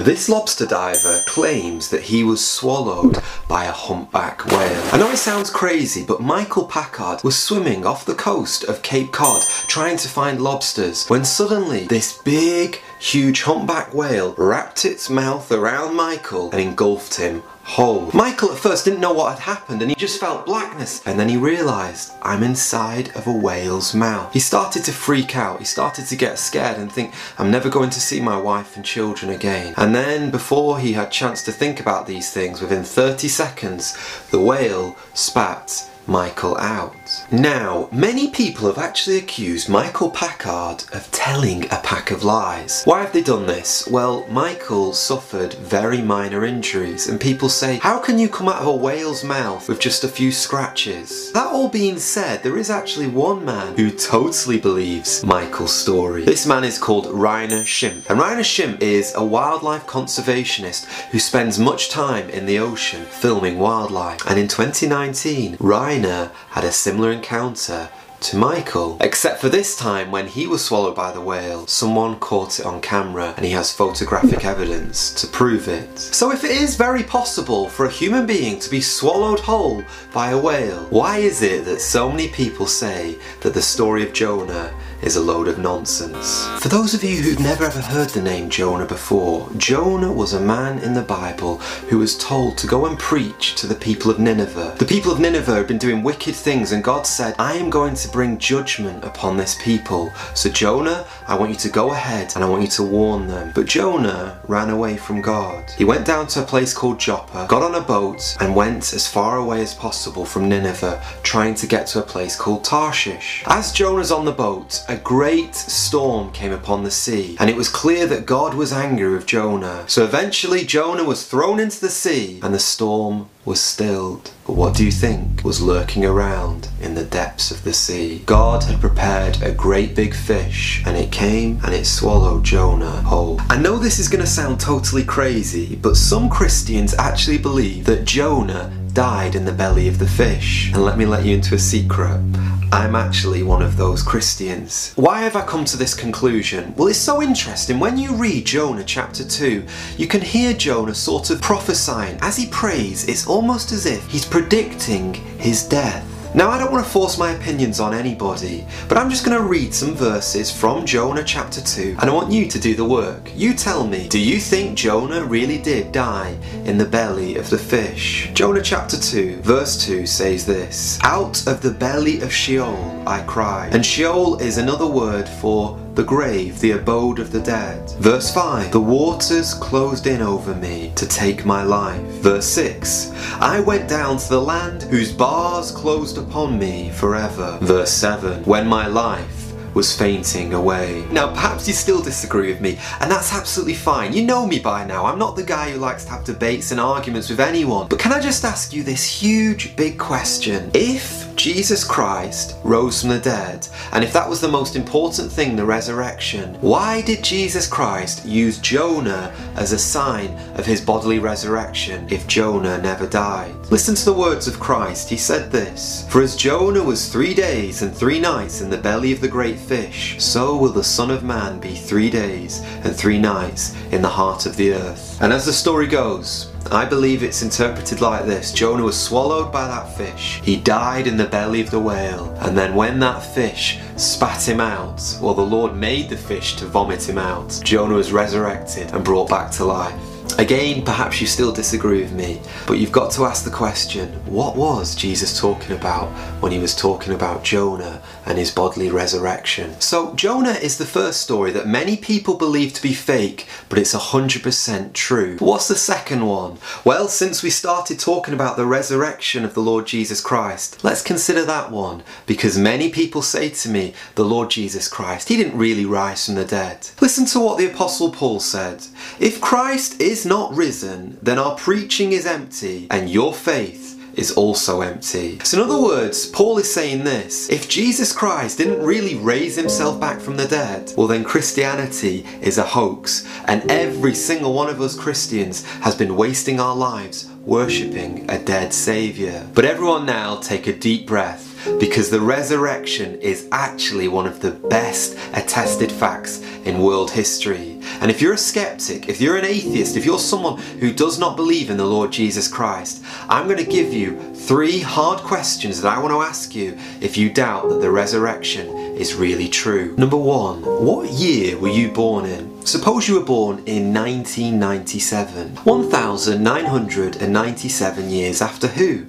This lobster diver claims that he was swallowed by a humpback whale. I know it sounds crazy, but Michael Packard was swimming off the coast of Cape Cod trying to find lobsters when suddenly this big, huge humpback whale wrapped its mouth around Michael and engulfed him whole. Michael at first didn't know what had happened and he just felt blackness and then he realised I'm inside of a whale's mouth. He started to freak out, he started to get scared and think I'm never going to see my wife and children again. And then before he had chance to think about these things within 30 seconds the whale spat Michael out. Now, many people have actually accused Michael Packard of telling a pack of lies. Why have they done this? Well, Michael suffered very minor injuries, and people say, How can you come out of a whale's mouth with just a few scratches? That all being said, there is actually one man who totally believes Michael's story. This man is called Rainer Schimpf, and Rainer Schimpf is a wildlife conservationist who spends much time in the ocean filming wildlife. And in 2019, Rainer had a similar encounter to Michael. Except for this time when he was swallowed by the whale, someone caught it on camera and he has photographic evidence to prove it. So if it is very possible for a human being to be swallowed whole by a whale, why is it that so many people say that the story of Jonah is a load of nonsense. For those of you who've never ever heard the name Jonah before, Jonah was a man in the Bible who was told to go and preach to the people of Nineveh. The people of Nineveh had been doing wicked things and God said, I am going to bring judgment upon this people. So Jonah, I want you to go ahead and I want you to warn them. But Jonah ran away from God. He went down to a place called Joppa, got on a boat and went as far away as possible from Nineveh, trying to get to a place called Tarshish. As Jonah's on the boat, a great storm came upon the sea, and it was clear that God was angry with Jonah. So eventually Jonah was thrown into the sea, and the storm was stilled. But what do you think was lurking around in the depths of the sea? God had prepared a great big fish, and it came and it swallowed Jonah whole. I know this is going to sound totally crazy, but some Christians actually believe that Jonah died in the belly of the fish. And let me let you into a secret. I'm actually one of those Christians. Why have I come to this conclusion? Well, it's so interesting. When you read Jonah chapter 2, you can hear Jonah sort of prophesying. As he prays, it's almost as if he's predicting his death. Now, I don't want to force my opinions on anybody, but I'm just going to read some verses from Jonah chapter 2, and I want you to do the work. You tell me, do you think Jonah really did die in the belly of the fish? Jonah chapter 2, verse 2 says this Out of the belly of Sheol I cried. And Sheol is another word for the grave, the abode of the dead. Verse 5 The waters closed in over me to take my life. Verse 6 I went down to the land whose bars closed upon me forever. Verse 7 When my life was fainting away. Now, perhaps you still disagree with me, and that's absolutely fine. You know me by now. I'm not the guy who likes to have debates and arguments with anyone. But can I just ask you this huge, big question? If Jesus Christ rose from the dead, and if that was the most important thing, the resurrection, why did Jesus Christ use Jonah as a sign of his bodily resurrection if Jonah never died? Listen to the words of Christ. He said this For as Jonah was three days and three nights in the belly of the great fish, so will the Son of Man be three days and three nights in the heart of the earth. And as the story goes, I believe it's interpreted like this Jonah was swallowed by that fish. He died in the belly of the whale. And then when that fish spat him out, well, the Lord made the fish to vomit him out, Jonah was resurrected and brought back to life. Again, perhaps you still disagree with me, but you've got to ask the question what was Jesus talking about when he was talking about Jonah and his bodily resurrection? So, Jonah is the first story that many people believe to be fake, but it's 100% true. What's the second one? Well, since we started talking about the resurrection of the Lord Jesus Christ, let's consider that one, because many people say to me, the Lord Jesus Christ, he didn't really rise from the dead. Listen to what the Apostle Paul said If Christ is not risen, then our preaching is empty and your faith is also empty. So, in other words, Paul is saying this if Jesus Christ didn't really raise himself back from the dead, well, then Christianity is a hoax, and every single one of us Christians has been wasting our lives worshipping a dead Saviour. But everyone now take a deep breath because the resurrection is actually one of the best attested facts in world history. And if you're a skeptic, if you're an atheist, if you're someone who does not believe in the Lord Jesus Christ, I'm going to give you three hard questions that I want to ask you if you doubt that the resurrection is really true. Number one, what year were you born in? Suppose you were born in 1997, 1997 years after who?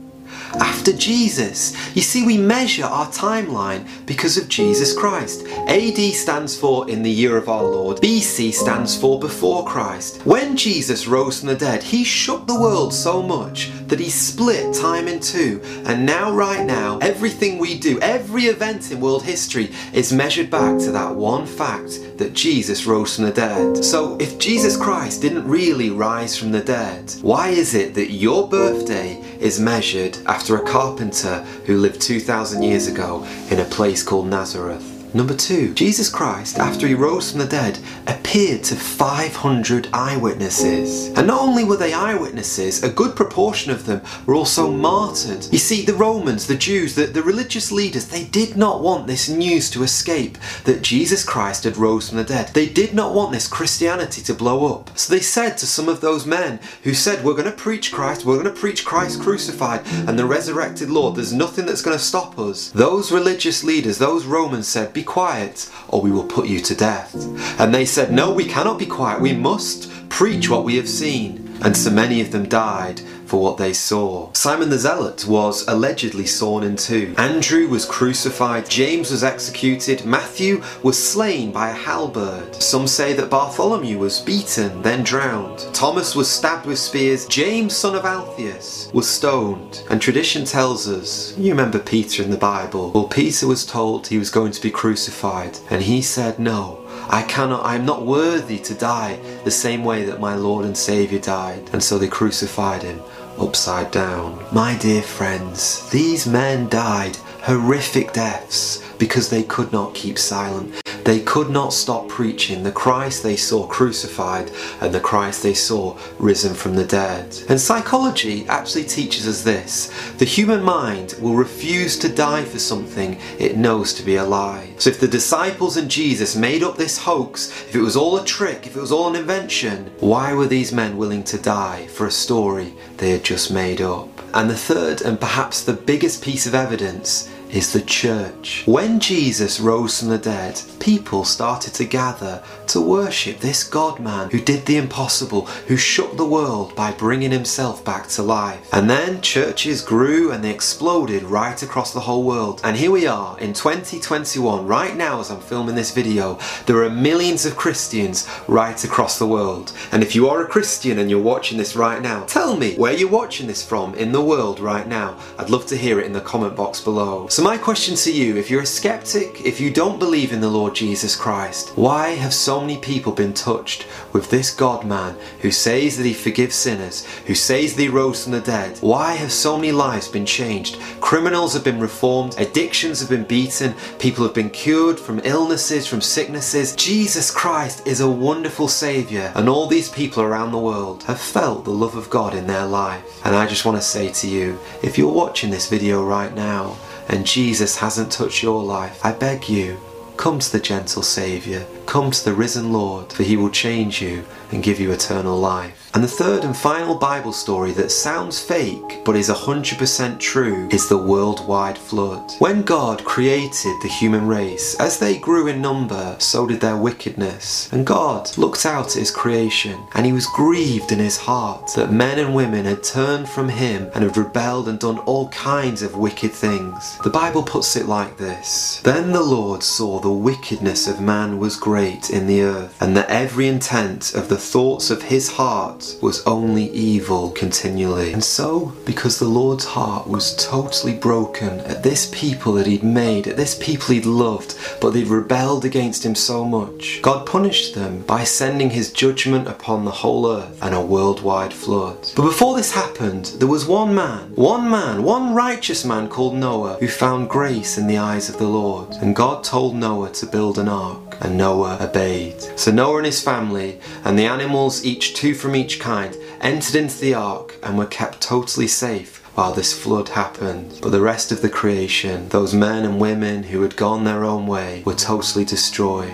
After Jesus. You see, we measure our timeline because of Jesus Christ. AD stands for in the year of our Lord, BC stands for before Christ. When Jesus rose from the dead, he shook the world so much that he split time in two. And now, right now, everything we do, every event in world history is measured back to that one fact that Jesus rose from the dead. So, if Jesus Christ didn't really rise from the dead, why is it that your birthday is measured after a carpenter who lived 2,000 years ago in a place called Nazareth? Number two, Jesus Christ, after he rose from the dead, appeared to 500 eyewitnesses. And not only were they eyewitnesses, a good proportion of them were also martyred. You see, the Romans, the Jews, the, the religious leaders, they did not want this news to escape that Jesus Christ had rose from the dead. They did not want this Christianity to blow up. So they said to some of those men who said, We're going to preach Christ, we're going to preach Christ crucified and the resurrected Lord, there's nothing that's going to stop us. Those religious leaders, those Romans said, be quiet, or we will put you to death. And they said, No, we cannot be quiet. We must preach what we have seen. And so many of them died for what they saw. Simon the Zealot was allegedly sawn in two. Andrew was crucified, James was executed, Matthew was slain by a halberd. Some say that Bartholomew was beaten, then drowned. Thomas was stabbed with spears, James, son of Alphaeus, was stoned. And tradition tells us, you remember Peter in the Bible, well, Peter was told he was going to be crucified, and he said, No, I cannot, I am not worthy to die the same way that my Lord and Saviour died. And so they crucified him upside down. My dear friends, these men died horrific deaths because they could not keep silent. They could not stop preaching the Christ they saw crucified and the Christ they saw risen from the dead. And psychology actually teaches us this the human mind will refuse to die for something it knows to be a lie. So if the disciples and Jesus made up this hoax, if it was all a trick, if it was all an invention, why were these men willing to die for a story they had just made up? And the third and perhaps the biggest piece of evidence is the church. When Jesus rose from the dead, people started to gather to worship this God man who did the impossible, who shook the world by bringing himself back to life. And then churches grew and they exploded right across the whole world. And here we are in 2021, right now as I'm filming this video, there are millions of Christians right across the world. And if you are a Christian and you're watching this right now, tell me where you're watching this from in the world right now. I'd love to hear it in the comment box below. So my question to you, if you're a skeptic, if you don't believe in the Lord Jesus Christ, why have so many people been touched with this God man who says that he forgives sinners, who says that he rose from the dead? Why have so many lives been changed? Criminals have been reformed, addictions have been beaten, people have been cured from illnesses, from sicknesses. Jesus Christ is a wonderful Saviour, and all these people around the world have felt the love of God in their life. And I just want to say to you, if you're watching this video right now, and Jesus hasn't touched your life, I beg you, come to the gentle Saviour, come to the risen Lord, for he will change you and give you eternal life. And the third and final Bible story that sounds fake but is 100% true is the worldwide flood. When God created the human race, as they grew in number, so did their wickedness. And God looked out at his creation and he was grieved in his heart that men and women had turned from him and had rebelled and done all kinds of wicked things. The Bible puts it like this Then the Lord saw the wickedness of man was great in the earth, and that every intent of the thoughts of his heart was only evil continually. And so, because the Lord's heart was totally broken at this people that he'd made, at this people he'd loved, but they'd rebelled against him so much, God punished them by sending his judgment upon the whole earth and a worldwide flood. But before this happened, there was one man, one man, one righteous man called Noah who found grace in the eyes of the Lord. And God told Noah to build an ark and Noah obeyed. So Noah and his family, and the animals, each two from each kind, entered into the ark and were kept totally safe while this flood happened. But the rest of the creation, those men and women who had gone their own way, were totally destroyed.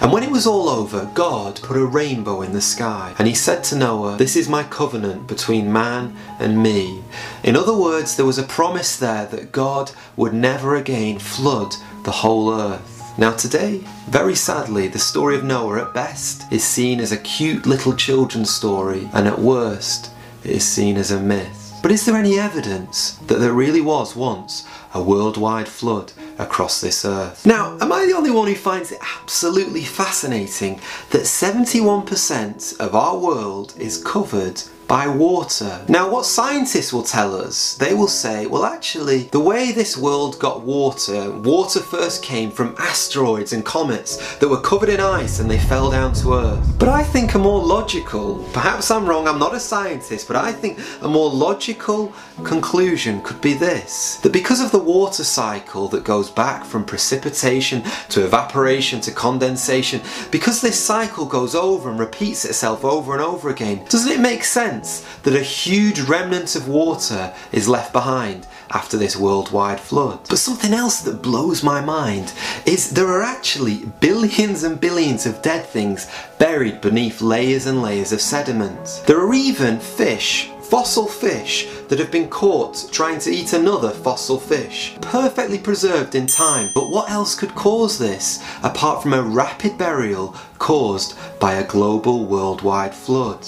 And when it was all over, God put a rainbow in the sky. And he said to Noah, This is my covenant between man and me. In other words, there was a promise there that God would never again flood the whole earth. Now, today, very sadly, the story of Noah at best is seen as a cute little children's story, and at worst, it is seen as a myth. But is there any evidence that there really was once a worldwide flood across this earth? Now, am I the only one who finds it absolutely fascinating that 71% of our world is covered by water. Now what scientists will tell us, they will say, well actually the way this world got water, water first came from asteroids and comets that were covered in ice and they fell down to Earth. But I think a more logical, perhaps I'm wrong, I'm not a scientist, but I think a more logical conclusion could be this. That because of the water cycle that goes back from precipitation to evaporation to condensation, because this cycle goes over and repeats itself over and over again, doesn't it make sense sense that a huge remnant of water is left behind after this worldwide flood. But something else that blows my mind is there are actually billions and billions of dead things buried beneath layers and layers of sediment. There are even fish fossil fish that have been caught trying to eat another fossil fish. Perfectly preserved in time, but what else could cause this apart from a rapid burial caused by a global worldwide flood?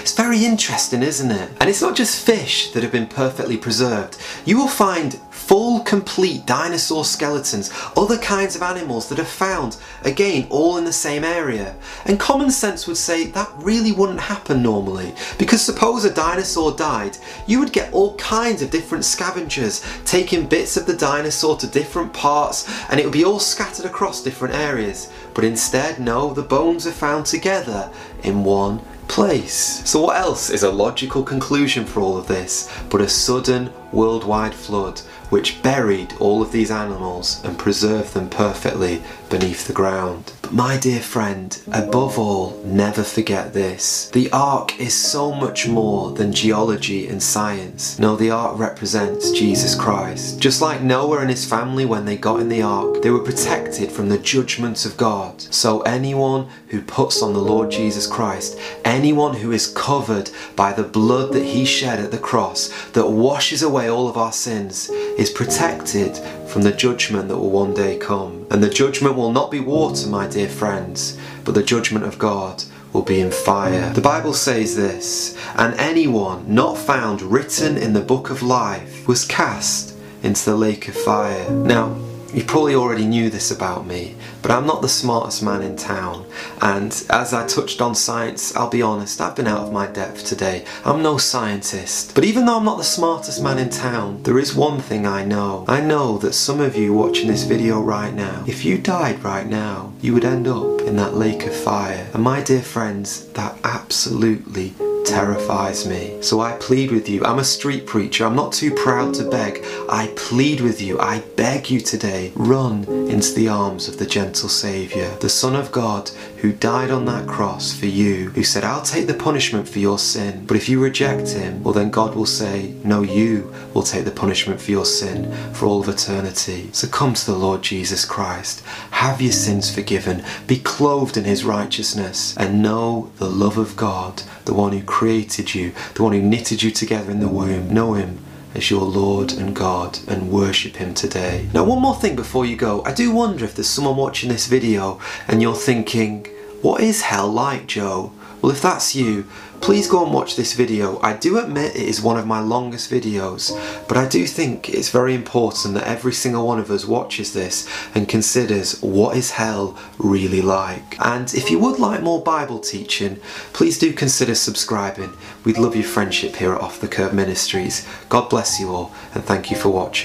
It's very interesting, isn't it? And it's not just fish that have been perfectly preserved. You will find full, complete dinosaur skeletons, other kinds of animals that are found, again, all in the same area. And common sense would say that really wouldn't happen normally, because suppose a dinosaur died, you would get all kinds of different scavengers taking bits of the dinosaur to different parts, and it would be all scattered across different areas. But instead, no, the bones are found together in one place. So what else is a logical conclusion for all of this but a sudden worldwide flood which buried all of these animals and preserved them perfectly beneath the ground. But my dear friend, above all, never forget this. The Ark is so much more than geology and science. No, the Ark represents Jesus Christ. Just like Noah and his family when they got in the Ark, they were protected from the judgments of God. So anyone who puts on the Lord Jesus Christ, anyone who is covered by the blood that he shed at the cross, that washes away all of our sins, is protected from the judgment that will one day come. And the judgment will not be water, my dear friends, but the judgment of God will be in fire. The Bible says this, and anyone not found written in the book of life was cast into the lake of fire. Now, you probably already knew this about me, but I'm not the smartest man in town. And as I touched on science, I'll be honest, I've been out of my depth today. I'm no scientist. But even though I'm not the smartest man in town, there is one thing I know. I know that some of you watching this video right now, if you died right now, you would end up in that lake of fire. And my dear friends, that absolutely terrifies me. So I plead with you. I'm a street preacher. I'm not too proud to beg. I plead with you. I beg you today. Run into the arms of the gentle Saviour, the Son of God who died on that cross for you, who said, I'll take the punishment for your sin. But if you reject him, well then God will say, no, you will take the punishment for your sin for all of eternity. So come to the Lord Jesus Christ. Have your sins forgiven. Be clothed in his righteousness and know the love of God, the one who created you, the one who knitted you together in the womb. Know him as your Lord and God and worship Him today. Now, one more thing before you go. I do wonder if there's someone watching this video and you're thinking, what is hell like, Joe? Well, if that's you, please go and watch this video. I do admit it is one of my longest videos, but I do think it's very important that every single one of us watches this and considers what is hell really like. And if you would like more Bible teaching, please do consider subscribing. We'd love your friendship here at Off the Curve Ministries. God bless you all, and thank you for watching.